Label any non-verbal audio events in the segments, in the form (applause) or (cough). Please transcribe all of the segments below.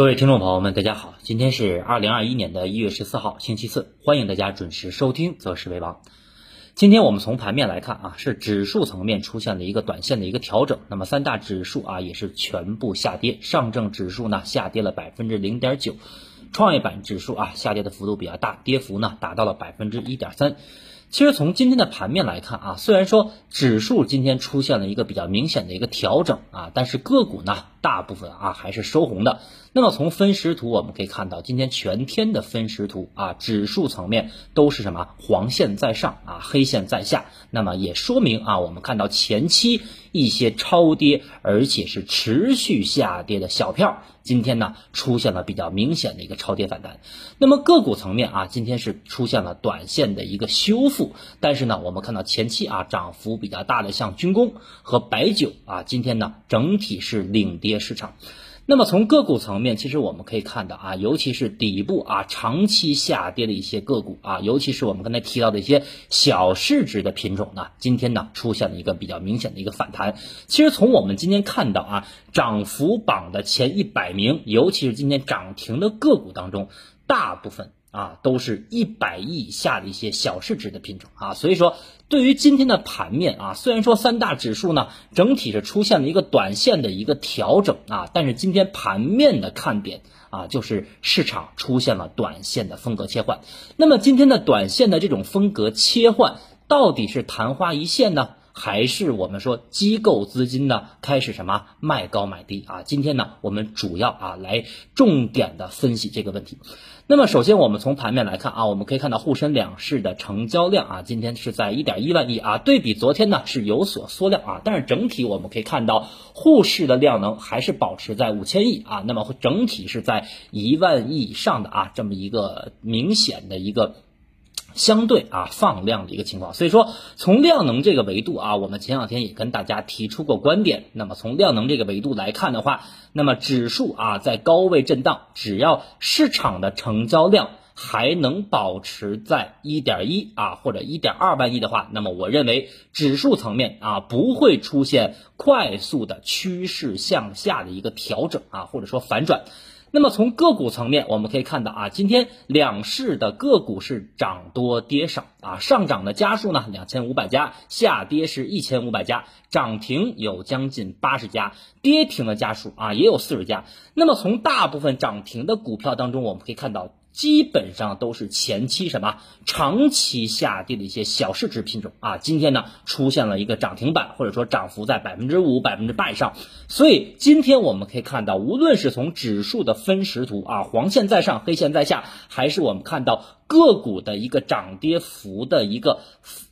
各位听众朋友们，大家好，今天是二零二一年的一月十四号，星期四，欢迎大家准时收听《择时为王》。今天我们从盘面来看啊，是指数层面出现了一个短线的一个调整，那么三大指数啊也是全部下跌，上证指数呢下跌了百分之零点九，创业板指数啊下跌的幅度比较大，跌幅呢达到了百分之一点三。其实从今天的盘面来看啊，虽然说指数今天出现了一个比较明显的一个调整啊，但是个股呢大部分啊还是收红的。那么从分时图我们可以看到，今天全天的分时图啊，指数层面都是什么黄线在上啊，黑线在下。那么也说明啊，我们看到前期一些超跌而且是持续下跌的小票，今天呢出现了比较明显的一个超跌反弹。那么个股层面啊，今天是出现了短线的一个修复，但是呢，我们看到前期啊涨幅比较大的像军工和白酒啊，今天呢整体是领跌市场。那么从个股层面，其实我们可以看到啊，尤其是底部啊长期下跌的一些个股啊，尤其是我们刚才提到的一些小市值的品种呢，今天呢出现了一个比较明显的一个反弹。其实从我们今天看到啊，涨幅榜的前一百名，尤其是今天涨停的个股当中，大部分。啊，都是一百亿以下的一些小市值的品种啊，所以说对于今天的盘面啊，虽然说三大指数呢整体是出现了一个短线的一个调整啊，但是今天盘面的看点啊，就是市场出现了短线的风格切换。那么今天的短线的这种风格切换，到底是昙花一现呢？还是我们说机构资金呢开始什么卖高买低啊？今天呢，我们主要啊来重点的分析这个问题。那么首先我们从盘面来看啊，我们可以看到沪深两市的成交量啊，今天是在一点一万亿啊，对比昨天呢是有所缩量啊，但是整体我们可以看到沪市的量能还是保持在五千亿啊，那么整体是在一万亿以上的啊这么一个明显的一个。相对啊放量的一个情况，所以说从量能这个维度啊，我们前两天也跟大家提出过观点。那么从量能这个维度来看的话，那么指数啊在高位震荡，只要市场的成交量还能保持在一点一啊或者一点二万亿的话，那么我认为指数层面啊不会出现快速的趋势向下的一个调整啊或者说反转。那么从个股层面，我们可以看到啊，今天两市的个股是涨多跌少啊，上涨的家数呢两千五百家，下跌是一千五百家，涨停有将近八十家，跌停的家数啊也有四十家。那么从大部分涨停的股票当中，我们可以看到。基本上都是前期什么长期下跌的一些小市值品种啊，今天呢出现了一个涨停板，或者说涨幅在百分之五、百分之八以上。所以今天我们可以看到，无论是从指数的分时图啊，黄线在上，黑线在下，还是我们看到个股的一个涨跌幅的一个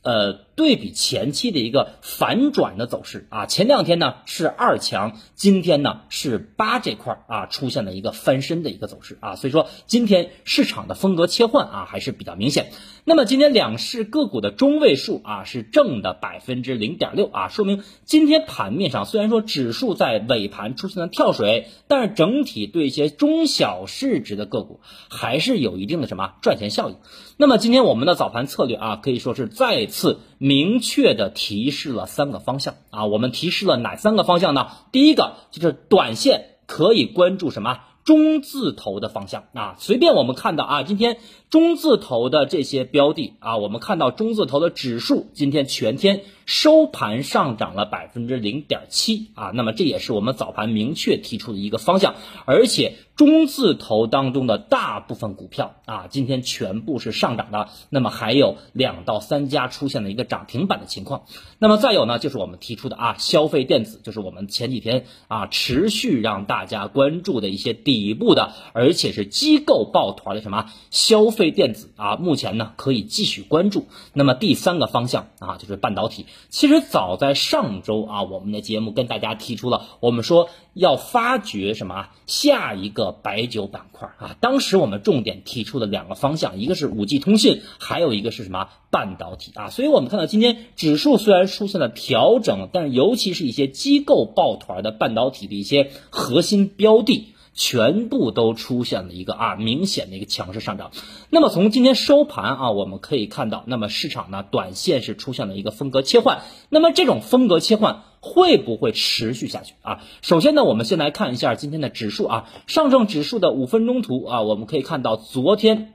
呃对比前期的一个反转的走势啊，前两天呢是二强，今天呢是八这块啊出现了一个翻身的一个走势啊，所以说今天。市场的风格切换啊还是比较明显。那么今天两市个股的中位数啊是正的百分之零点六啊，说明今天盘面上虽然说指数在尾盘出现了跳水，但是整体对一些中小市值的个股还是有一定的什么赚钱效应。那么今天我们的早盘策略啊可以说是再次明确的提示了三个方向啊，我们提示了哪三个方向呢？第一个就是短线可以关注什么？中字头的方向啊，随便我们看到啊，今天中字头的这些标的啊，我们看到中字头的指数今天全天收盘上涨了百分之零点七啊，那么这也是我们早盘明确提出的一个方向，而且。中字头当中的大部分股票啊，今天全部是上涨的。那么还有两到三家出现了一个涨停板的情况。那么再有呢，就是我们提出的啊，消费电子，就是我们前几天啊持续让大家关注的一些底部的，而且是机构抱团的什么消费电子啊，目前呢可以继续关注。那么第三个方向啊，就是半导体。其实早在上周啊，我们的节目跟大家提出了，我们说要发掘什么下一个。白酒板块啊，当时我们重点提出的两个方向，一个是五 G 通信，还有一个是什么半导体啊。所以我们看到今天指数虽然出现了调整，但是尤其是一些机构抱团的半导体的一些核心标的，全部都出现了一个啊明显的一个强势上涨。那么从今天收盘啊，我们可以看到，那么市场呢短线是出现了一个风格切换，那么这种风格切换。会不会持续下去啊？首先呢，我们先来看一下今天的指数啊，上证指数的五分钟图啊，我们可以看到昨天。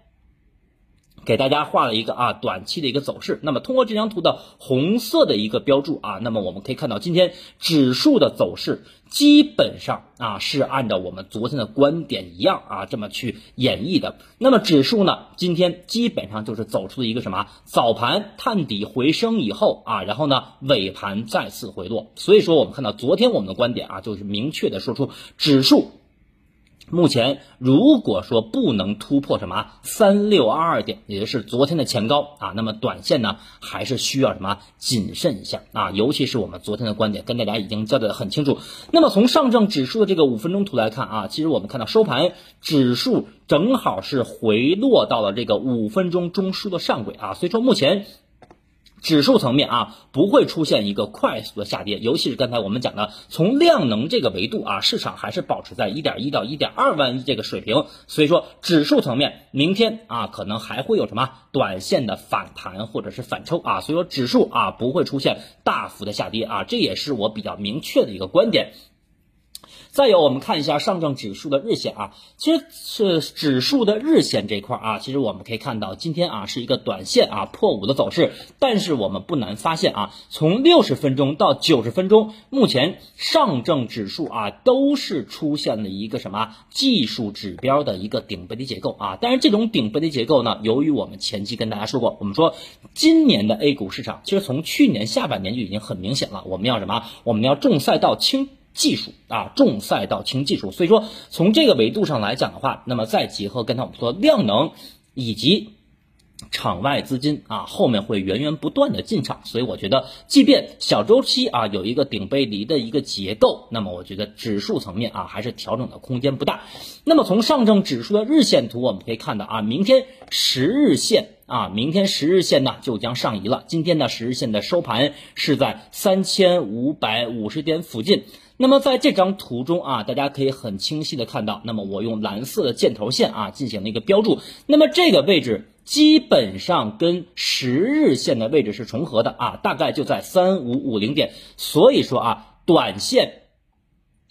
给大家画了一个啊短期的一个走势，那么通过这张图的红色的一个标注啊，那么我们可以看到今天指数的走势基本上啊是按照我们昨天的观点一样啊这么去演绎的。那么指数呢今天基本上就是走出了一个什么早盘探底回升以后啊，然后呢尾盘再次回落，所以说我们看到昨天我们的观点啊就是明确的说出指数。目前如果说不能突破什么三六二二点，也就是昨天的前高啊，那么短线呢还是需要什么谨慎一下啊，尤其是我们昨天的观点跟大家已经交代的很清楚。那么从上证指数的这个五分钟图来看啊，其实我们看到收盘指数正好是回落到了这个五分钟中枢的上轨啊，所以说目前。指数层面啊，不会出现一个快速的下跌，尤其是刚才我们讲的，从量能这个维度啊，市场还是保持在一点一到一点二万亿这个水平，所以说指数层面明天啊，可能还会有什么短线的反弹或者是反抽啊，所以说指数啊不会出现大幅的下跌啊，这也是我比较明确的一个观点。再有，我们看一下上证指数的日线啊，其实是指数的日线这块啊，其实我们可以看到今天啊是一个短线啊破五的走势，但是我们不难发现啊，从六十分钟到九十分钟，目前上证指数啊都是出现了一个什么技术指标的一个顶背离结构啊，但是这种顶背离结构呢，由于我们前期跟大家说过，我们说今年的 A 股市场其实从去年下半年就已经很明显了，我们要什么？我们要重赛道轻。技术啊，重赛道轻技术，所以说从这个维度上来讲的话，那么再结合刚才我们说量能以及场外资金啊，后面会源源不断的进场，所以我觉得，即便小周期啊有一个顶背离的一个结构，那么我觉得指数层面啊还是调整的空间不大。那么从上证指数的日线图我们可以看到啊，明天十日线啊，明天十日线呢就将上移了。今天呢十日线的收盘是在三千五百五十点附近。那么在这张图中啊，大家可以很清晰的看到，那么我用蓝色的箭头线啊进行了一个标注，那么这个位置基本上跟十日线的位置是重合的啊，大概就在三五五零点，所以说啊，短线，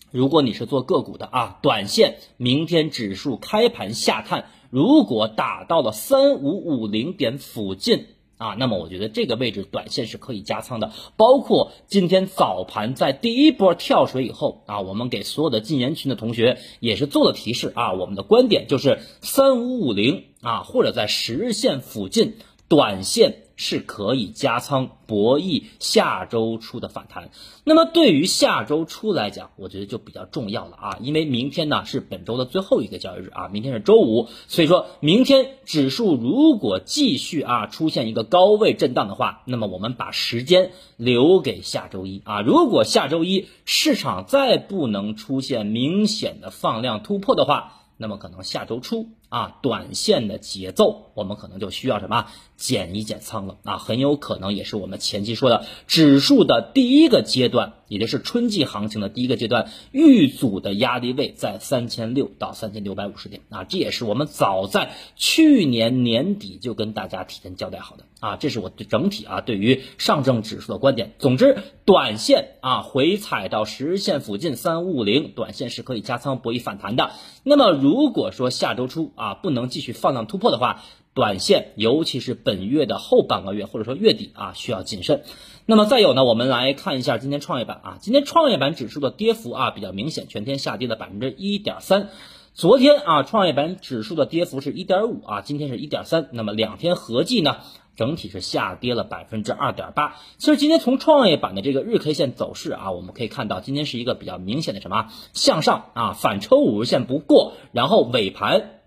如果你是做个股的啊，短线明天指数开盘下探，如果打到了三五五零点附近。啊，那么我觉得这个位置短线是可以加仓的，包括今天早盘在第一波跳水以后啊，我们给所有的禁言群的同学也是做了提示啊，我们的观点就是三五五零啊，或者在十日线附近短线。是可以加仓博弈下周初的反弹。那么对于下周初来讲，我觉得就比较重要了啊，因为明天呢是本周的最后一个交易日啊，明天是周五，所以说明天指数如果继续啊出现一个高位震荡的话，那么我们把时间留给下周一啊。如果下周一市场再不能出现明显的放量突破的话，那么可能下周初啊，短线的节奏，我们可能就需要什么减一减仓了啊，很有可能也是我们前期说的指数的第一个阶段，也就是春季行情的第一个阶段，遇阻的压力位在三千六到三千六百五十点啊，这也是我们早在去年年底就跟大家提前交代好的啊，这是我对整体啊对于上证指数的观点。总之，短线啊回踩到十日线附近三五五零，短线是可以加仓博弈反弹的。那么如果说下周初啊不能继续放量突破的话，短线尤其是本月的后半个月或者说月底啊需要谨慎。那么再有呢，我们来看一下今天创业板啊，今天创业板指数的跌幅啊比较明显，全天下跌了百分之一点三。昨天啊创业板指数的跌幅是一点五啊，今天是一点三，那么两天合计呢？整体是下跌了百分之二点八。其实今天从创业板的这个日 K 线走势啊，我们可以看到今天是一个比较明显的什么向上啊，反抽五日线不过，然后尾盘。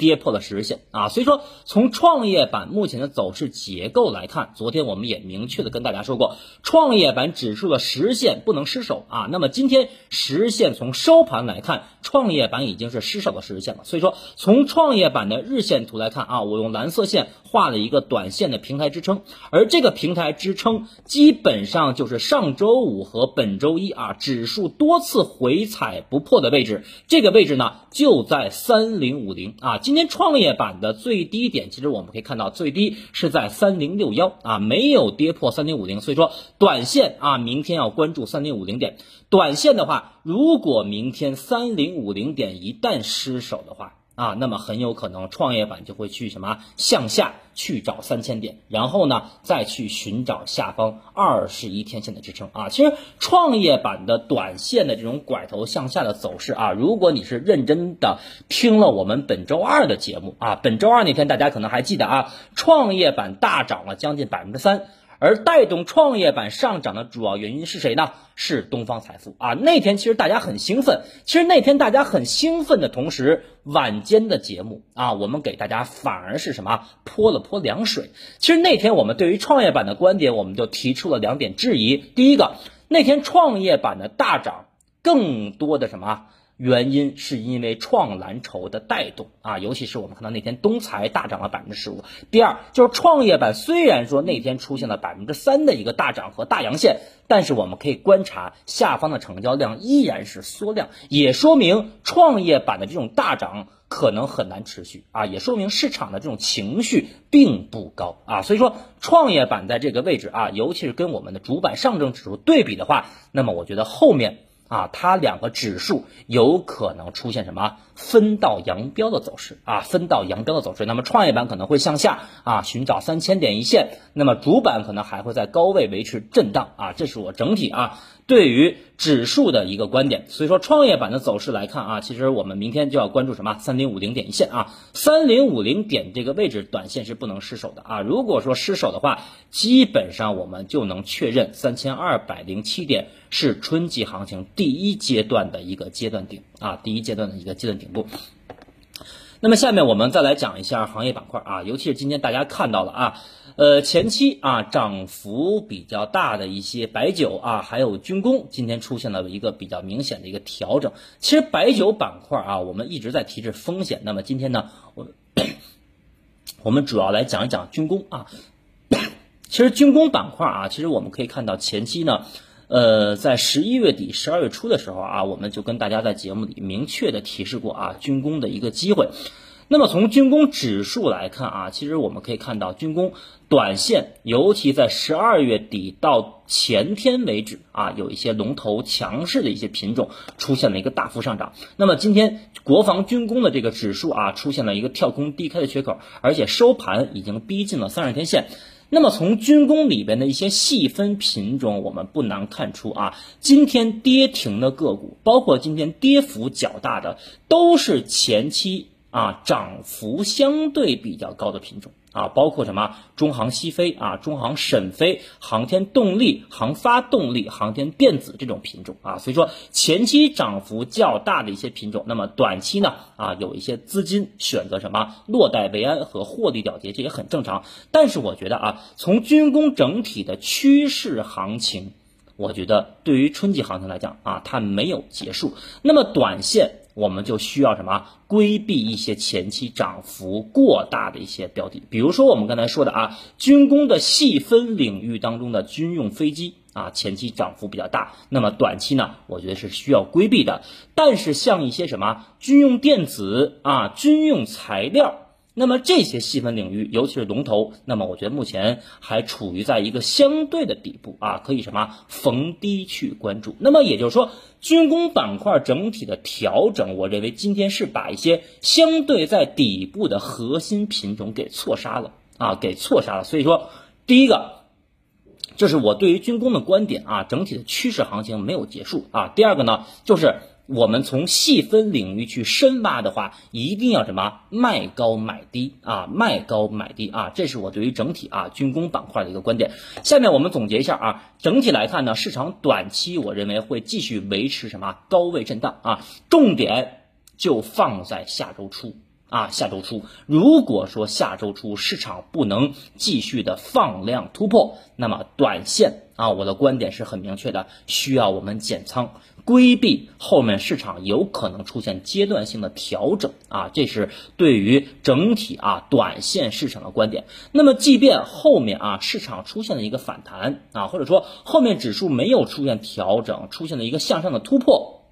跌破了十日线啊，所以说从创业板目前的走势结构来看，昨天我们也明确的跟大家说过，创业板指数的十日线不能失守啊。那么今天十日线从收盘来看，创业板已经是失守的十日线了。所以说从创业板的日线图来看啊，我用蓝色线画了一个短线的平台支撑，而这个平台支撑基本上就是上周五和本周一啊指数多次回踩不破的位置，这个位置呢就在三零五零啊。今天创业板的最低点，其实我们可以看到最低是在三零六幺啊，没有跌破三零五零，所以说短线啊，明天要关注三零五零点。短线的话，如果明天三零五零点一旦失守的话，啊，那么很有可能创业板就会去什么向下去找三千点，然后呢再去寻找下方二十一天线的支撑啊。其实创业板的短线的这种拐头向下的走势啊，如果你是认真的听了我们本周二的节目啊，本周二那天大家可能还记得啊，创业板大涨了将近百分之三。而带动创业板上涨的主要原因是谁呢？是东方财富啊！那天其实大家很兴奋，其实那天大家很兴奋的同时，晚间的节目啊，我们给大家反而是什么泼了泼凉水。其实那天我们对于创业板的观点，我们就提出了两点质疑。第一个，那天创业板的大涨，更多的什么？原因是因为创蓝筹的带动啊，尤其是我们看到那天东财大涨了百分之十五。第二就是创业板虽然说那天出现了百分之三的一个大涨和大阳线，但是我们可以观察下方的成交量依然是缩量，也说明创业板的这种大涨可能很难持续啊，也说明市场的这种情绪并不高啊。所以说创业板在这个位置啊，尤其是跟我们的主板上证指数对比的话，那么我觉得后面。啊，它两个指数有可能出现什么分道扬镳的走势啊？分道扬镳的走势，那么创业板可能会向下啊，寻找三千点一线，那么主板可能还会在高位维持震荡啊，这是我整体啊。对于指数的一个观点，所以说创业板的走势来看啊，其实我们明天就要关注什么？三零五零点一线啊，三零五零点这个位置，短线是不能失守的啊。如果说失守的话，基本上我们就能确认三千二百零七点是春季行情第一阶段的一个阶段顶啊，第一阶段的一个阶段顶部。那么下面我们再来讲一下行业板块啊，尤其是今天大家看到了啊。呃，前期啊涨幅比较大的一些白酒啊，还有军工，今天出现了一个比较明显的一个调整。其实白酒板块啊，我们一直在提示风险。那么今天呢，我 (coughs) 我们主要来讲一讲军工啊。其实军工板块啊，其实我们可以看到前期呢，呃，在十一月底、十二月初的时候啊，我们就跟大家在节目里明确的提示过啊，军工的一个机会。那么从军工指数来看啊，其实我们可以看到军工短线，尤其在十二月底到前天为止啊，有一些龙头强势的一些品种出现了一个大幅上涨。那么今天国防军工的这个指数啊，出现了一个跳空低开的缺口，而且收盘已经逼近了三十天线。那么从军工里边的一些细分品种，我们不难看出啊，今天跌停的个股，包括今天跌幅较大的，都是前期。啊，涨幅相对比较高的品种啊，包括什么中航西飞啊、中航沈飞、航天动力、航发动力、航天电子这种品种啊，所以说前期涨幅较大的一些品种，那么短期呢啊，有一些资金选择什么落袋为安和获利了结，这也很正常。但是我觉得啊，从军工整体的趋势行情，我觉得对于春季行情来讲啊，它没有结束。那么短线。我们就需要什么规避一些前期涨幅过大的一些标的，比如说我们刚才说的啊，军工的细分领域当中的军用飞机啊，前期涨幅比较大，那么短期呢，我觉得是需要规避的。但是像一些什么军用电子啊，军用材料。那么这些细分领域，尤其是龙头，那么我觉得目前还处于在一个相对的底部啊，可以什么逢低去关注。那么也就是说，军工板块整体的调整，我认为今天是把一些相对在底部的核心品种给错杀了啊，给错杀了。所以说，第一个，这是我对于军工的观点啊，整体的趋势行情没有结束啊。第二个呢，就是。我们从细分领域去深挖的话，一定要什么卖高买低啊，卖高买低啊，这是我对于整体啊军工板块的一个观点。下面我们总结一下啊，整体来看呢，市场短期我认为会继续维持什么高位震荡啊，重点就放在下周初。啊，下周初，如果说下周初市场不能继续的放量突破，那么短线啊，我的观点是很明确的，需要我们减仓，规避后面市场有可能出现阶段性的调整啊，这是对于整体啊短线市场的观点。那么，即便后面啊市场出现了一个反弹啊，或者说后面指数没有出现调整，出现了一个向上的突破。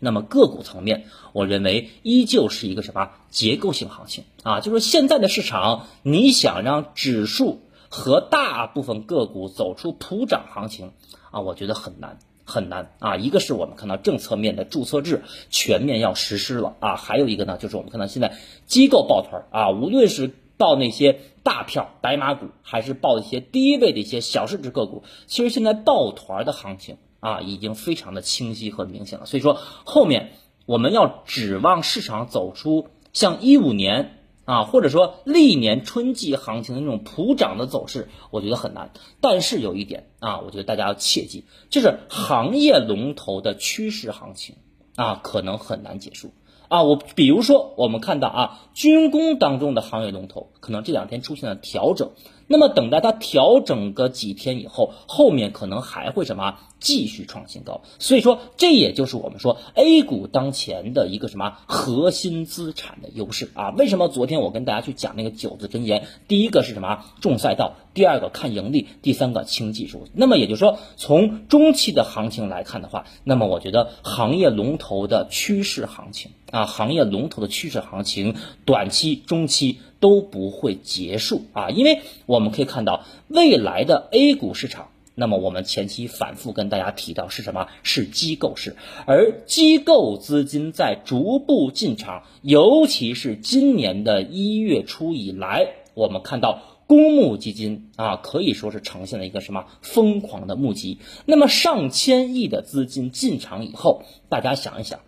那么个股层面，我认为依旧是一个什么结构性行情啊？就是现在的市场，你想让指数和大部分个股走出普涨行情啊，我觉得很难很难啊。一个是我们看到政策面的注册制全面要实施了啊，还有一个呢，就是我们看到现在机构抱团啊，无论是报那些大票白马股，还是报一些低位的一些小市值个股，其实现在抱团的行情啊，已经非常的清晰和明显了。所以说，后面我们要指望市场走出像一五年啊，或者说历年春季行情的那种普涨的走势，我觉得很难。但是有一点啊，我觉得大家要切记，就是行业龙头的趋势行情啊，可能很难结束。啊，我比如说，我们看到啊，军工当中的行业龙头可能这两天出现了调整，那么等待它调整个几天以后，后面可能还会什么继续创新高。所以说，这也就是我们说 A 股当前的一个什么核心资产的优势啊。为什么昨天我跟大家去讲那个九字真言？第一个是什么重赛道，第二个看盈利，第三个轻技术。那么也就是说，从中期的行情来看的话，那么我觉得行业龙头的趋势行情。啊，行业龙头的趋势行情，短期、中期都不会结束啊，因为我们可以看到未来的 A 股市场，那么我们前期反复跟大家提到是什么？是机构市，而机构资金在逐步进场，尤其是今年的一月初以来，我们看到公募基金啊，可以说是呈现了一个什么疯狂的募集，那么上千亿的资金进场以后，大家想一想。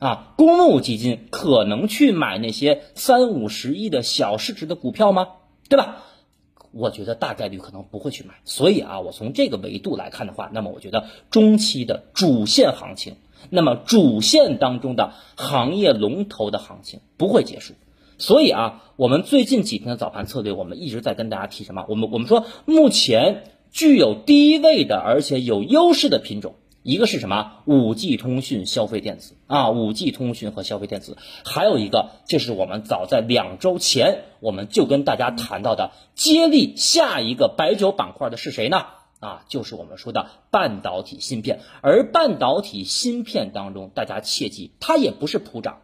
啊，公募基金可能去买那些三五十亿的小市值的股票吗？对吧？我觉得大概率可能不会去买。所以啊，我从这个维度来看的话，那么我觉得中期的主线行情，那么主线当中的行业龙头的行情不会结束。所以啊，我们最近几天的早盘策略，我们一直在跟大家提什么？我们我们说，目前具有低位的而且有优势的品种。一个是什么？五 G 通讯、消费电子啊，五 G 通讯和消费电子，还有一个，这是我们早在两周前我们就跟大家谈到的，接力下一个白酒板块的是谁呢？啊，就是我们说的半导体芯片。而半导体芯片当中，大家切记，它也不是普涨，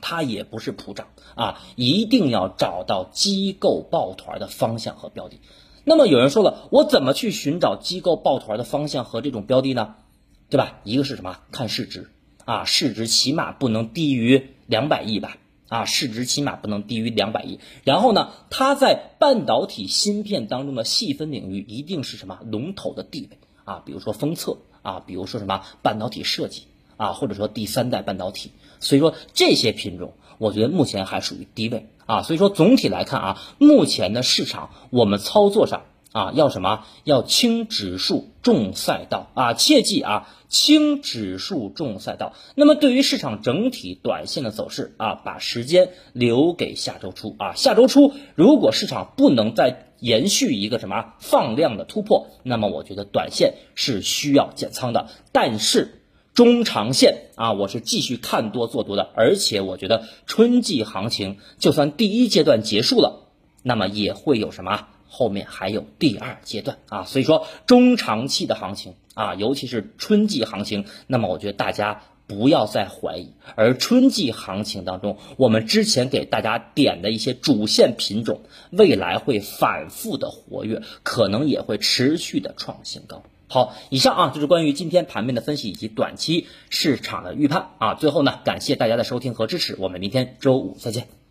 它也不是普涨啊，一定要找到机构抱团的方向和标的。那么有人说了，我怎么去寻找机构抱团的方向和这种标的呢？对吧？一个是什么？看市值啊，市值起码不能低于两百亿吧？啊，市值起码不能低于两百亿。然后呢，它在半导体芯片当中的细分领域一定是什么龙头的地位啊？比如说封测啊，比如说什么半导体设计啊，或者说第三代半导体。所以说这些品种，我觉得目前还属于低位。啊，所以说总体来看啊，目前的市场我们操作上啊，要什么？要轻指数重赛道啊，切记啊，轻指数重赛道。那么对于市场整体短线的走势啊，把时间留给下周初啊，下周初如果市场不能再延续一个什么放量的突破，那么我觉得短线是需要减仓的，但是。中长线啊，我是继续看多做多的，而且我觉得春季行情就算第一阶段结束了，那么也会有什么？后面还有第二阶段啊，所以说中长期的行情啊，尤其是春季行情，那么我觉得大家不要再怀疑。而春季行情当中，我们之前给大家点的一些主线品种，未来会反复的活跃，可能也会持续的创新高。好，以上啊就是关于今天盘面的分析以及短期市场的预判啊。最后呢，感谢大家的收听和支持，我们明天周五再见。